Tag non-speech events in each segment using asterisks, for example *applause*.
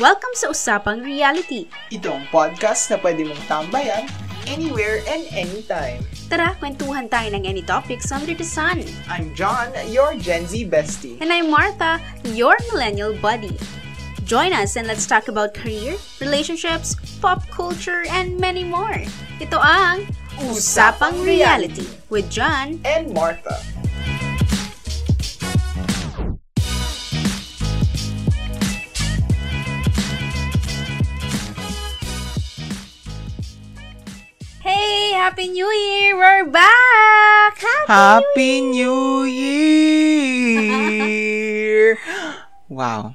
Welcome sa Usapang Reality. Itong podcast na pwede mong tambayan anywhere and anytime. Tara, kwentuhan tayo ng any topics under the sun. I'm John, your Gen Z bestie. And I'm Martha, your millennial buddy. Join us and let's talk about career, relationships, pop culture, and many more. Ito ang Usapang Reality with John And Martha. Happy New Year! We're back! Happy, Happy New Year! *gasps* wow.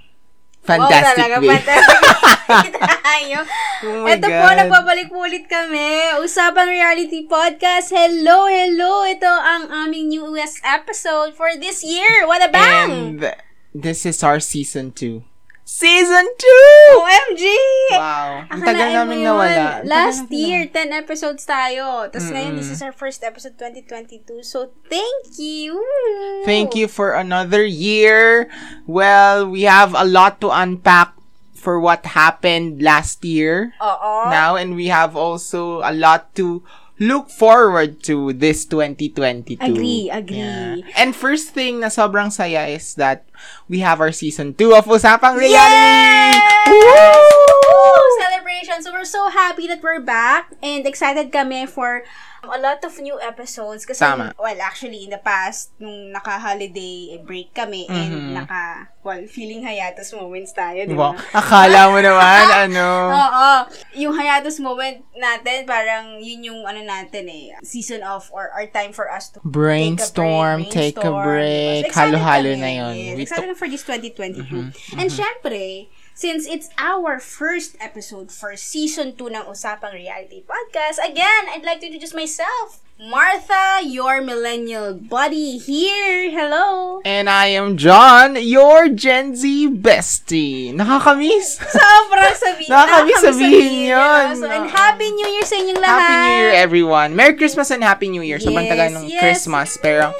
Fantastic wow, talaga, *laughs* fantastic tayo. Oh Ito po, nagbabalik po ulit kami. Usapang Reality Podcast. Hello, hello! Ito ang aming newest episode for this year. What a bang! And this is our season 2. Season 2! OMG! Wow. Ang tagal namin nawala. Last year, 10 episodes tayo. Tapos ngayon, this is our first episode 2022. So, thank you! Thank you for another year. Well, we have a lot to unpack for what happened last year Oo. now, and we have also a lot to look forward to this 2022. Agree, agree. Yeah. And first thing na sobrang saya is that we have our season 2 of Usapang Reality! Woo! Celebration! So, we're so happy that we're back and excited kami for a lot of new episodes. Kasi, Tama. well, actually, in the past, nung naka-holiday break kami and Mhm. naka, well, feeling hiatus moments tayo, di Wow. ba? Akala mo naman, *laughs* ano? Oo. Yung hiatus moment natin, parang yun yung ano natin eh, season of or, or time for us to Brainstorm, take a break, diba? So, excited halo-halo na yun. Yes, We excited for this 2022. And syempre, since it's our first episode for season 2 ng Usapang Reality Podcast, again, I'd like to introduce myself. Martha, your millennial buddy here. Hello! And I am John, your Gen Z bestie. Nakakamiss. Sobrang sabihin. *laughs* Nakakamiss sabihin yun. know? So, and Happy New Year sa inyong lahat. Happy New Year, everyone. Merry Christmas and Happy New Year. Sobrang Yes, tagal ng yes. Christmas. Pero!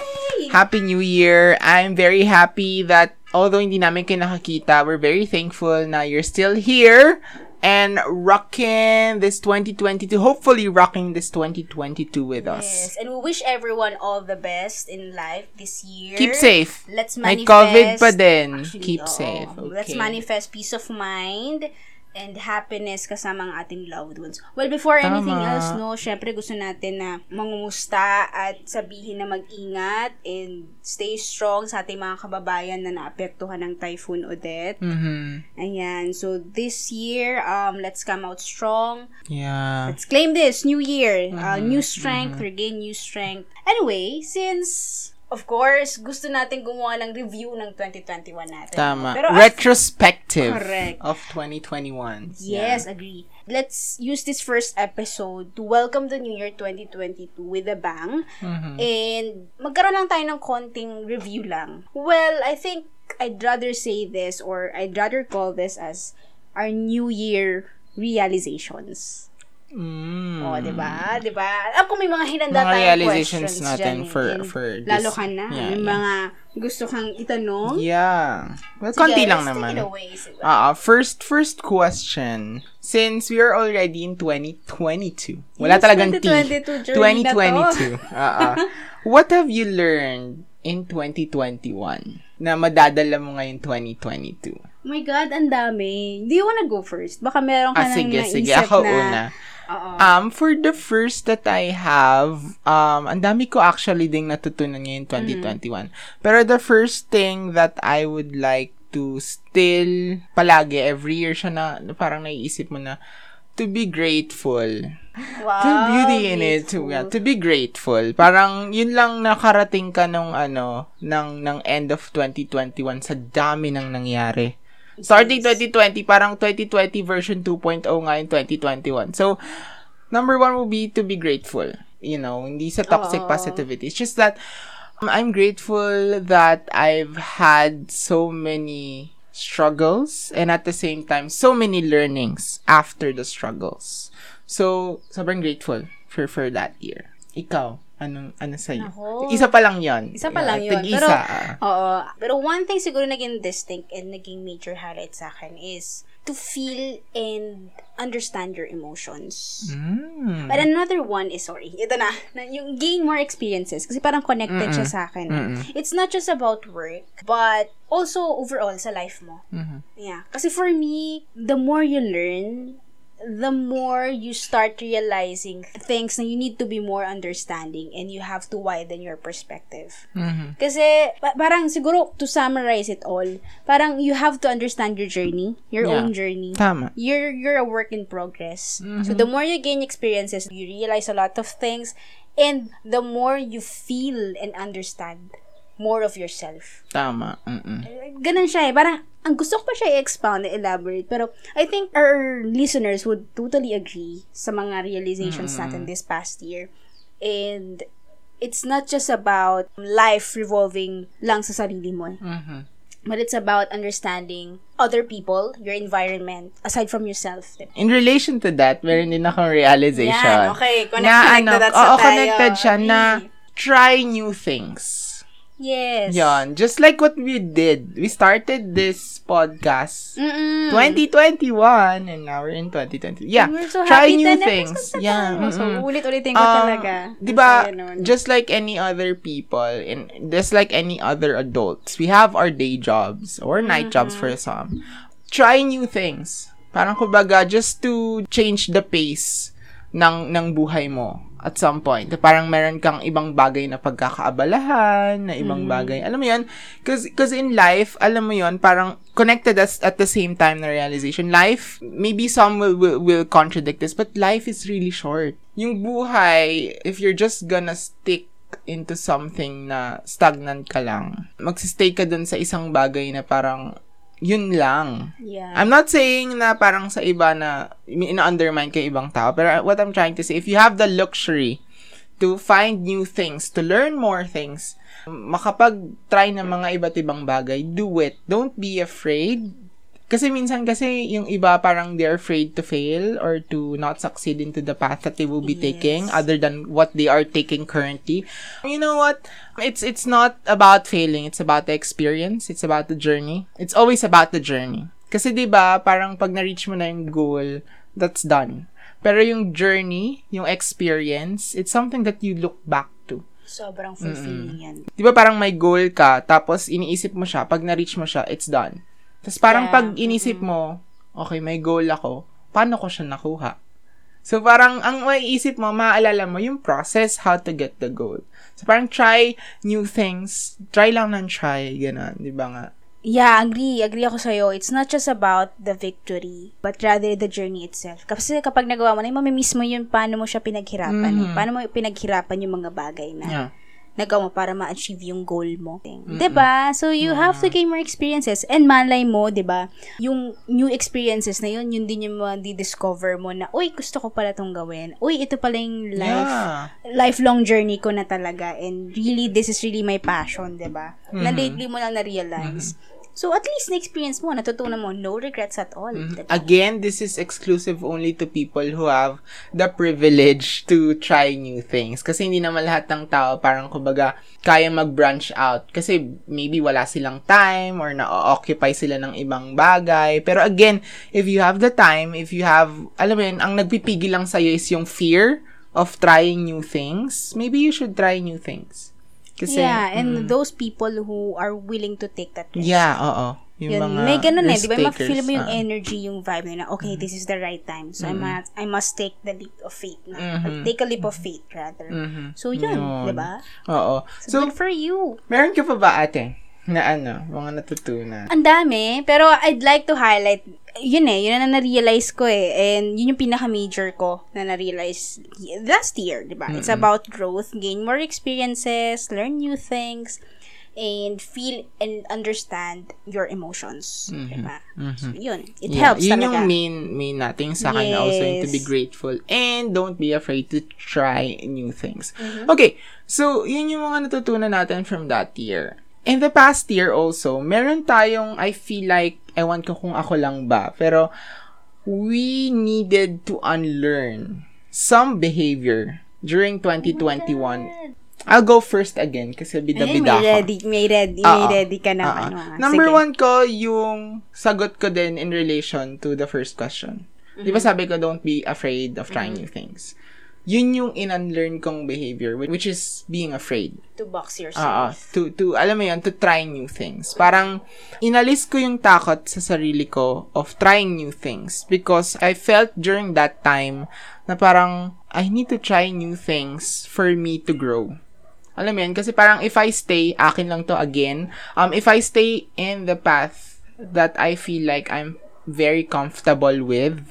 Happy New Year. I'm very happy that although hindi namin kayo nakakita, we're very thankful na you're still here and rocking this 2022. Hopefully, rocking this 2022 with us. Yes, and we wish everyone all the best in life this year. Keep safe. Let's May manifest. COVID pa din. Actually, Keep oo. safe. Let's Okay. manifest peace of mind and happiness kasama ang ating loved ones. Well, before anything Tama. else, no, syempre gusto natin na mangumusta at sabihin na mag-ingat and stay strong sa ating mga kababayan na naapektuhan ng Typhoon Odette. Mhm. Ayan. So, this year, um, let's come out strong. Yeah. Let's claim this new year. Uh, Mm-hmm. new strength, regain new strength. Anyway, since of course, gusto natin gumawa ng review ng 2021 natin. Tama. Pero as- Retrospective Correct. of 2021. Yes, agree. Let's use this first episode to welcome the new year 2022 with a bang. Mhm. And magkaroon lang tayo ng konting review lang. Well, I think I'd rather say this or I'd rather call this as our new year realizations. Mm. O, di ba? Di ba? Ah, kung may mga hinanda Mga tayong realizations questions natin dyan, for- and for this- Lalo ka na. yeah, may yeah. mga gusto kang itanong. Yeah. Well, Sige, konti lang naman. Take it away. Ah, first first question. Since we are already in 2022. Wala Yes, talagang T. 2022 journey na to. 2022. *laughs* Ah, ah. What have you learned in 2021 na madadala mo ngayon 2022? Oh my God, ang dami. Do you wanna go first? Baka meron ka Ah, nang sige, naisip sige. Ako na... una. Oo. Um, for the first that I have, um, ang dami ko actually ding natutunan ngayon 2021. Pero the first thing that I would like to still, palagi, every year siya na, parang naiisip mo na, to be grateful. wow, to beauty in it. To, grateful. yeah, to be grateful. Parang, yun lang nakarating ka nung ano, ng, ng end of 2021 sa dami ng nangyari. Starting 2020, parang 2020 version 2.0 nga yung 2021. So, number one will be to be grateful. You know, hindi sa toxic Oo. positivity. It's just that, um, I'm grateful that I've had so many struggles and at the same time, so many learnings after the struggles. So, sobrang grateful for, for that year. Ikaw, anong, ano sa'yo? Ako. Isa pa lang yon Isa pa lang yun. Tig-isa. Pero, ah. oo. Pero one thing siguro naging distinct and naging major highlight sa akin is to feel and understand your emotions. Mm. But another one is, sorry, ito na, yung gain more experiences. Kasi parang connected siya sa akin. Mm-mm. It's not just about work, but also overall sa life mo. Mhm. Yeah. Kasi for me, the more you learn, the more you start realizing things na you need to be more understanding and you have to widen your perspective. Mhm. Kasi, pa- parang siguro, to summarize it all, parang you have to understand your journey, your Yeah. own journey. Tama. You're, you're a work in progress. So, the more you gain experiences, you realize a lot of things, and the more you feel and understand more of yourself. Tama. Mm-mm. Ganun siya eh. Parang, ang gusto ko pa siya i-expound, i-elaborate. Pero, I think our listeners would totally agree sa mga realizations natin this past year. And, it's not just about life revolving lang sa sarili mo. eh. Mhm. But it's about understanding other people, your environment, aside from yourself. diba? In relation to that, meron din akong realization. Yan, okay. Connect- na, connect ano, na that sa oo, tayo. connected siya na Okay. try new things. Yes. Yan. Just like what we did. We started this podcast Mm-mm. 2021 and now we're in 2020. Yeah. And we're so try happy new 10 things. Yeah. tayo. So, mm-mm. ulit-ulitin ko Um, talaga. Di ba, just like any other people, and just like any other adults, we have our day jobs or night jobs Mm-hmm. for some. Try new things. Parang kumbaga, just to change the pace ng ng buhay mo at some point. Parang meron kang ibang bagay na pagkakaabalahan, na ibang Mm-hmm. bagay. Alam mo yun? Cause, cause in life, alam mo yun, parang connected us at the same time na realization. Life, maybe some will, will, will contradict this, but life is really short. Yung buhay, if you're just gonna stick into something na stagnant ka lang, magsistay ka dun sa isang bagay na parang yun lang. Yeah. I'm not saying na parang sa iba na ina-undermine kay ibang tao, pero what I'm trying to say, if you have the luxury to find new things, to learn more things, makapag-try ng mga iba't ibang bagay, do it. Don't be afraid. Kasi minsan kasi yung iba parang they're afraid to fail or to not succeed into the path that they will be taking other than what they are taking currently. You know what? It's it's not about failing, it's about the experience, it's about the journey. It's always about the journey. Kasi 'di ba, parang pag na-reach mo na yung goal, that's done. Pero yung journey, yung experience, it's something that you look back to. Sobrang fulfilling yan. Di ba parang may goal ka, tapos iniisip mo siya, pag na-reach mo siya, it's done. Tapos parang Yeah. pag inisip mo, okay, may goal ako, paano ko siya nakuha? So parang ang maiisip mo, maaalala mo yung process how to get the goal. So parang try new things, try lang ng try, ganun, di ba nga? Yeah, agree. Agree ako sa'yo. It's not just about the victory, but rather the journey itself. Kasi kapag nagawa mo na, mamimiss mo yun paano mo siya pinaghirapan. eh. Paano mo pinaghirapan yung mga bagay na Yeah. Nagawa mo para ma-achieve yung goal mo. 'Di ba? So you have to gain more experiences and malay mo, 'di ba? Yung new experiences na yun, yun din yung mga di-discover mo na, uy, gusto ko pala tong gawin. Uy, ito pala yung life Yeah. lifelong journey ko na talaga and really this is really my passion, 'di ba? Na Mm-hmm. lately mo lang na-realize. So at least na-experience mo, natutunan mo, no regrets at all. Mm-hmm. 'di ba? Again, this is exclusive only to people who have the privilege to try new things. Kasi hindi naman lahat ng tao parang kumbaga kaya mag-branch out. Kasi maybe wala silang time or na-occupy sila ng ibang bagay. Pero again, if you have the time, if you have, alam mo yun, ang nagpipigil lang sa'yo is yung fear of trying new things, maybe you should try new things. Kasi, yeah, and those people who are willing to take that risk. yeah, oo. Yung Yun, mga may ganun eh, di ba? Ma-feel mo yung ah. energy, yung vibe na, okay, this is the right time. So, I, must, I must take the leap of faith na. Or Take a leap of faith, rather. Mhm. So, yun, Yun. di ba? Oo. So, So, good for you. Meron ka pa ba ate na ano, mga natutunan? Ang dami, pero I'd like to highlight, yun eh, yun na na-realize ko eh. And yun yung pinaka-major ko na na-realize last year, di ba? It's about growth, gain more experiences, learn new things, and feel and understand your emotions. Di ba? So, yun. It Yeah, helps yun talaga. yung main, main natin sa akin na also to be Yes. grateful and don't be afraid to try new things. Mm-hmm. Okay, so yun yung mga natutunan natin from that year. In the past year also, meron tayong, I feel like, ewan ko kung ako lang ba, pero we needed to unlearn some behavior during 2021. I'll go first again kasi bida-bida may ako. ready, may ready, may Oo. ready ka na Oo. ano. ah. Number Sige. one ko, yung sagot ko din in relation to the first question. Di Mm-hmm. ba sabi ko, don't be afraid of trying new things. Yun yung in-unlearn kong behavior, which is being afraid. To box yourself. To, to, alam mo yun, to try new things. Parang, inalis ko yung takot sa sarili ko of trying new things because I felt during that time na parang, I need to try new things for me to grow. Alam mo yun? Kasi parang if I stay, akin lang to again. Um, if I stay in the path that I feel like I'm very comfortable with,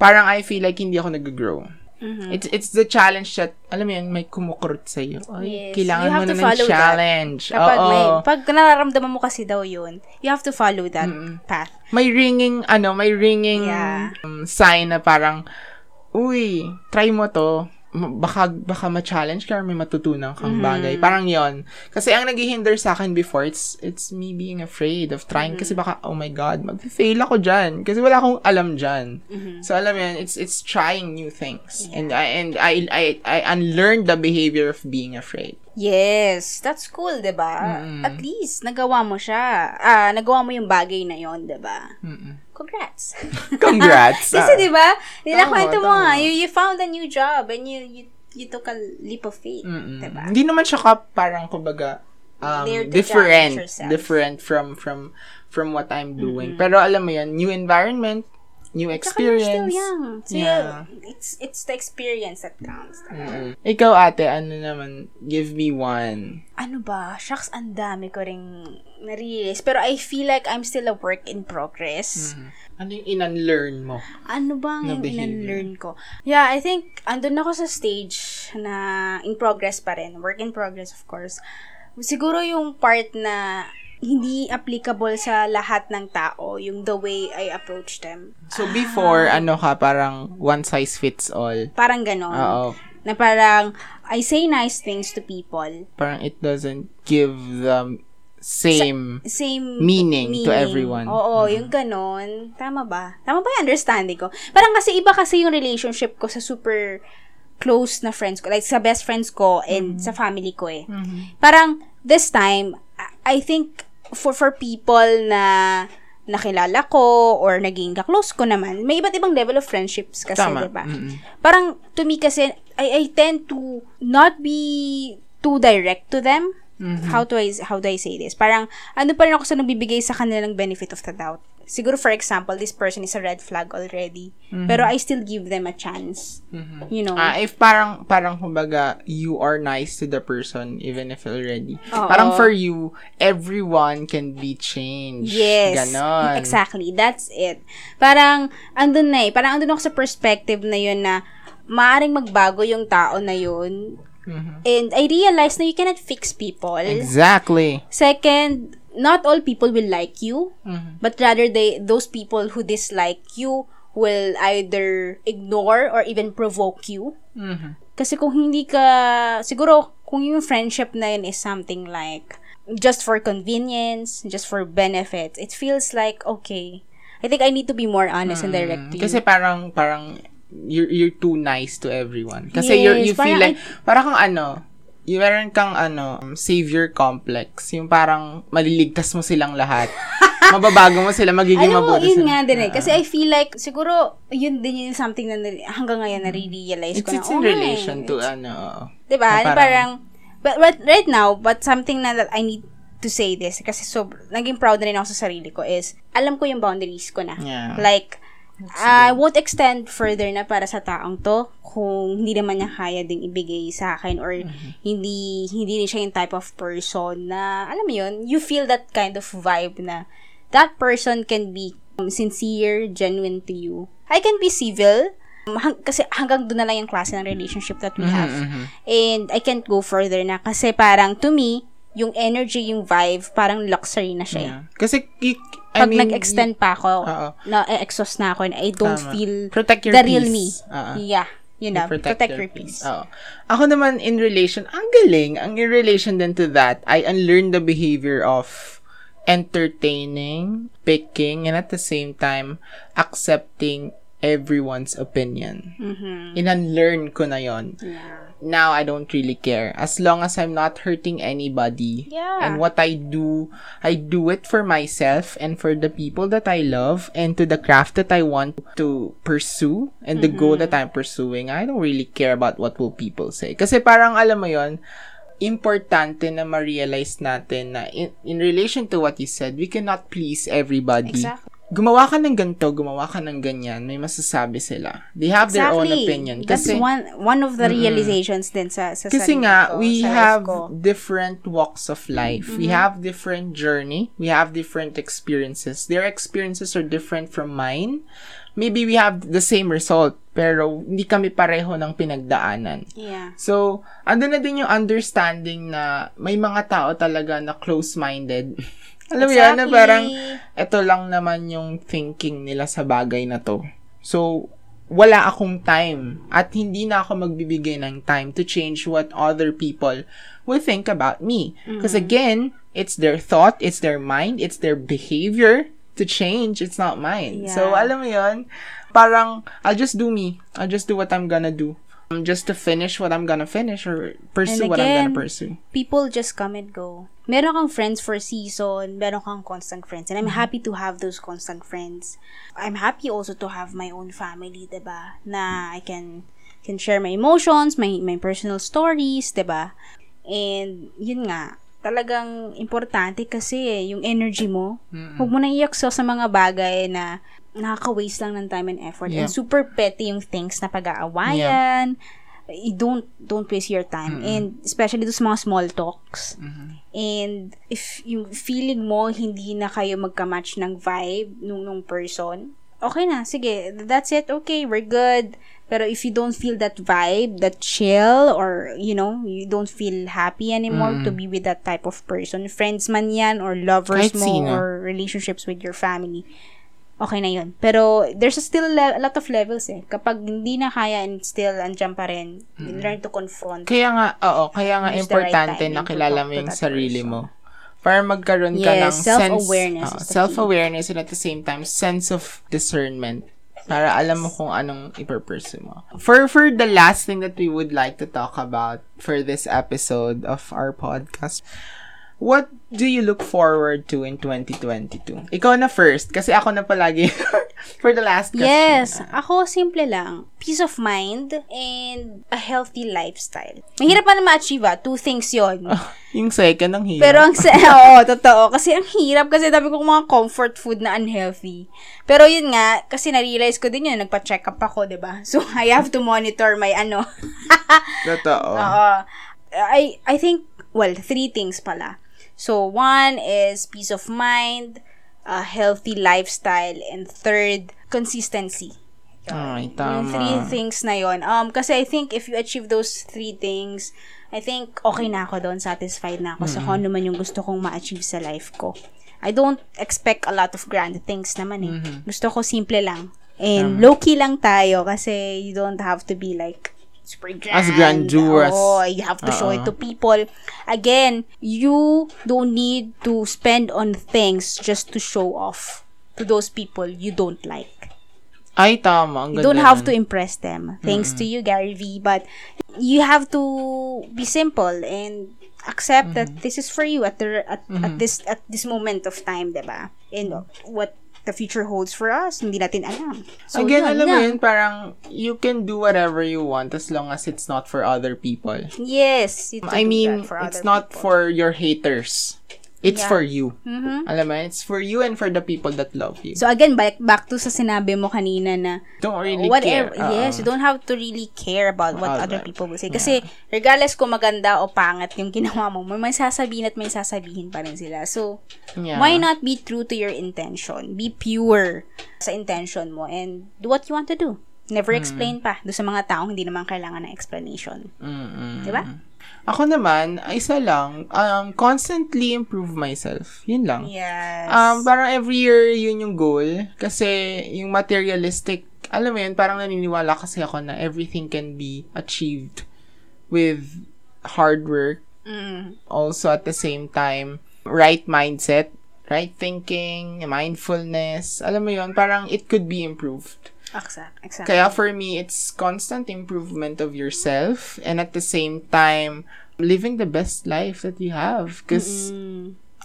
parang I feel like hindi ako nag-grow. Mm-hmm. It's it's the challenge that, alam mo yun, may kumukurot sa'yo. Ay, Yes. kailangan You have mo to na ng follow that. challenge. Kapag Oo. may, pag nararamdaman mo kasi daw yun, you have to follow that path. may ringing, ano, may ringing Yeah. um, sign na parang, uy, try mo to. Baka, baka ma-challenge ka or may matutunan kang Mm-hmm. bagay. Parang yon Kasi ang naghihinder sa akin before, it's, it's me being afraid of trying. Kasi Mm-hmm. baka, oh my God, mag-fail ako dyan. Kasi wala akong alam dyan. Mm-hmm. So, alam yun, it's, it's trying new things. And, I, and I, I, I unlearned the behavior of being afraid. Yes, that's cool, 'di ba? At least nagawa mo siya. Ah, nagawa mo yung bagay na 'yon, 'di ba? Congrats. *laughs* *laughs* Congrats! Kasi Ah. 'di ba? Nilakwento mo nga, you, you found a new job and you you, you took a leap of faith, Mm-mm. 'di ba? Hindi naman siya ka parang kumbaga um, different, different from from from what I'm doing. Pero alam mo 'yan, new environment, new Tsaka you're still experience. young. So Yeah. it's it's the experience that counts. Mm-mm. Ikaw ate, ano naman, give me one. Ano ba? Shucks, ang dami ko ring na-realize. Pero I feel like I'm still a work in progress. Ano yung in-unlearn mo? Ano ba behavior? in-learn ko? Yeah, I think andun ako sa stage na in progress pa rin. Work in progress, of course. Siguro yung part na hindi applicable sa lahat ng tao, yung the way I approach them. So before, Ah. ano ka, parang one size fits all. Parang ganon. Oo. Na parang, I say nice things to people. Parang it doesn't give the same Same Meaning to everyone. Oo, yung ganon. Tama ba? Tama ba yung understanding ko? Parang kasi iba kasi yung relationship ko sa super close na friends ko. Like, sa best friends ko and sa family ko eh. Parang, this time, I think, for for people na nakilala ko or naging ka-close ko naman, may iba't ibang level of friendships kasi, Tama. diba? Mm-mm. Parang, to me kasi, I, I tend to not be too direct to them. How do I how do I say this? Parang ano pa rin ako sa nagbibigay sa kanila ng benefit of the doubt. Siguro for example, this person is a red flag already. Pero I still give them a chance. You know. Ah, if parang, parang kumbaga, you are nice to the person, even if already. Oo. Parang for you, everyone can be changed. Yes. Ganon. Exactly. That's it. Parang, andun na eh. Parang andun ako sa perspective na yun na maaring magbago yung tao na yun. Mhm. And I realized na you cannot fix people. Exactly. Second, not all people will like you, Mhm. but rather they those people who dislike you will either ignore or even provoke you. Mhm. Kasi kung hindi ka, siguro, kung yung friendship na yun is something like, just for convenience, just for benefits, it feels like, okay, I think I need to be more honest and direct to you. Mm. Kasi parang, parang, you're, you're too nice to everyone. Kasi Yes, you feel parang like, parang kang ano, yung meron kang ano, um, savior complex. Yung parang maliligtas mo silang lahat. *laughs* Mababago mo sila, magiging Alam mo, mabuti yun sila. nga din eh. Kasi I feel like, siguro, yun din yung something na hanggang ngayon nare-realize It's, ko na, it's in oh, eh. relation to It's- ano. Diba? Parang, parang but, but right now, but something na that I need to say this, kasi so, naging proud na rin ako sa sarili ko is, alam ko yung boundaries ko na. Yeah. Like, I won't extend further na para sa taong to kung hindi naman niya kaya ding ibigay sa akin or hindi hindi rin siya yung type of person na alam mo yun, you feel that kind of vibe na that person can be um, sincere, genuine to you. I can be civil, um, hang- kasi hanggang doon na lang yung klase ng relationship that we have. mhm. And I can't go further na kasi parang to me, yung energy, yung vibe, parang luxury na siya. eh. Yeah. Kasi, y- I Pag mean, nag-extend pa ako, Oo. na exhaust na ako and I don't Tama. feel Protect your the real me. peace. Oo. Yeah. You know, protect, protect, your your peace. Oo. Ako naman, in relation, ang galing, ang in relation then to that, I unlearned the behavior of entertaining, picking, and at the same time, accepting everyone's opinion. Mhm. In-unlearn ko na yon. Yeah. Now, I don't really care. As long as I'm not hurting anybody. Yeah. And what I do, I do it for myself and for the people that I love and to the craft that I want to pursue and the goal that I'm pursuing. I don't really care about what will people say. Kasi parang, alam mo yon importante na ma-realize natin na in, in relation to what you said, we cannot please everybody. Exactly. Gumawa ka ng ganito, gumawa ka ng ganyan, may masasabi sila. They have their own opinion. That's Kasi, one one of the realizations din sa sa kasi nga, ko, we have ko. different walks of life. We have different journey. We have different experiences. Their experiences are different from mine. Maybe we have the same result, pero hindi kami pareho ng pinagdaanan. Yeah. So, andun na din yung understanding na may mga tao talaga na close-minded. *laughs* Alam mo yan, na Exactly. parang, eto lang naman yung thinking nila sa bagay na to. So, wala akong time at hindi na ako magbibigay ng time to change what other people will think about me. Because again, it's their thought, it's their mind, it's their behavior to change. It's not mine. So, Yeah. alam mo yun, parang, I'll just do me. I'll just do what I'm gonna do. Um, just to finish what I'm gonna finish or pursue And what I'm again, gonna pursue. people just come and go. Meron kang friends for season, meron kang constant friends. And I'm Mm-hmm. happy to have those constant friends. I'm happy also to have my own family, ba? Na I can can share my emotions, my my personal stories, ba? And yun nga, talagang importante kasi eh, yung energy mo. Huwag mo na iyak sa sa mga bagay na nakaka-waste lang ng time and effort. Yeah. And super petty yung things na pag-aawayan. You don't don't waste your time. And especially those mga small talks. And if yung feeling mo hindi na kayo magka-match ng vibe nung nung person, okay na, sige, that's it, okay, we're good. Pero if you don't feel that vibe, that chill, or, you know, you don't feel happy anymore to be with that type of person, friends man yan, or lovers Kahit mo, sino. or relationships with your family, okay na yun. Pero, there's still le- a lot of levels eh. Kapag hindi na kaya and still andyan pa rin, you learn to confront. Kaya nga, oo, kaya nga right importante timing na kilala mo yung sarili person. mo. Para magkaroon ka Yes, ng self-awareness sense, oo, self-awareness and at the same time, sense of discernment. Para alam mo kung anong ipapursue mo. For, for the last thing that we would like to talk about for this episode of our podcast, what do you look forward to in 2022? Ikaw na first, kasi ako na palagi *laughs* for the last question. Yes. Ako, simple lang. Peace of mind and a healthy lifestyle. Mahirap pa na ma-achieve ah. Two things yon Yung second, ang hirap. Pero ang sa... *laughs* Oo, totoo. Kasi ang hirap kasi dami ko mga comfort food na unhealthy. Pero yun nga, kasi na-realize ko din yun, nagpa-check up ako, 'di ba So, *laughs* I have to monitor my ano. Totoo. Oo. I, I think, well, three things pala. So, one is peace of mind, a healthy lifestyle, and third, consistency. Ay, Yung tama. three things na yon. Um, kasi I think if you achieve those three things, I think okay na ako doon, satisfied na ako sa kung ano man yung gusto kong ma-achieve sa life ko. I don't expect a lot of grand things naman eh. Gusto ko simple lang. And low-key lang tayo kasi you don't have to be like super grand. As grandeur as- Oh, you have to show it to people. Again, you don't need to spend on things just to show off to those people you don't like. Ay, tama. Ang You don't have to impress them. Thanks to you, Gary V. But you have to be simple and accept that Mm-hmm. this is for you at the at, at this at this moment of time, 'di ba? And what the future holds for us, hindi natin alam. So, Again, yun alam mo yun, parang you can do whatever you want as long as it's not for other people. Yes. I mean, it's not people. for your haters. It's Yeah. for you. Mhm. Alam mo, it's for you and for the people that love you. So again, back back to sa sinabi mo kanina na don't really whatever, care. Uh-uh. yes, you don't have to really care about what other that. people will say. Kasi regardless kung maganda o pangat yung ginawa mo, may sasabihin at may sasabihin pa rin sila. So, Yeah. why not be true to your intention? Be pure sa intention mo and do what you want to do. Never explain pa do sa mga taong hindi naman kailangan ng explanation. Mm-mm. Diba? Ako naman, isa lang, um, constantly improve myself. Yun lang. Yes. Um, parang every year, yun yung goal. Kasi, yung materialistic, alam mo yun, parang naniniwala kasi ako na everything can be achieved with hard work. mm. Also, at the same time, right mindset, right thinking, mindfulness. Alam mo yun, parang it could be improved. Exact, exactly. Kaya for me, it's constant improvement of yourself and at the same time, living the best life that you have. Because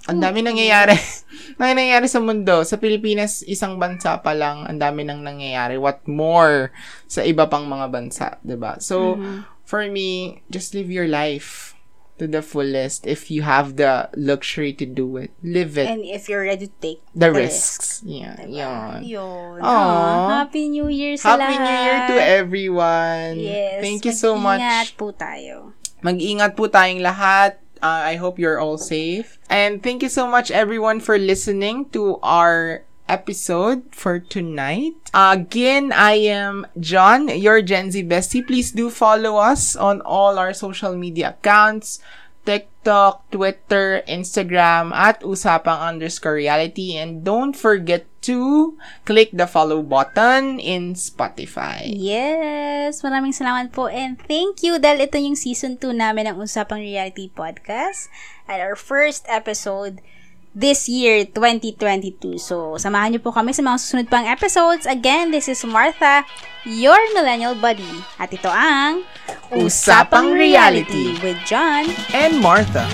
ang dami nangyayari. *laughs* Ang nangyayari sa mundo. Sa Pilipinas, isang bansa pa lang, ang dami nang nangyayari. What more sa iba pang mga bansa, ba So, for me, just live your life to the fullest if you have the luxury to do it. Live it. And if you're ready to take the, the risks. Yeah, yun. Yun. Aw. Aw, Happy New Year sa Happy lahat. New Year to everyone. Yes. Thank you so much. Mag-ingat po tayo. Mag-ingat po tayong lahat. Uh, I hope you're all safe. And thank you so much everyone for listening to our episode for tonight. Again, I am John, your Gen Z bestie. Please do follow us on all our social media accounts. TikTok, Twitter, Instagram, at usapang underscore reality. And don't forget to click the follow button in Spotify. Yes! Maraming salamat po and thank you dahil ito yung season 2 namin ng Usapang Reality Podcast at our first episode this year, 2022. So, samahan niyo po kami sa mga susunod pang episodes. Again, this is Martha, your millennial buddy. At ito ang Usapang Reality. with John And Martha.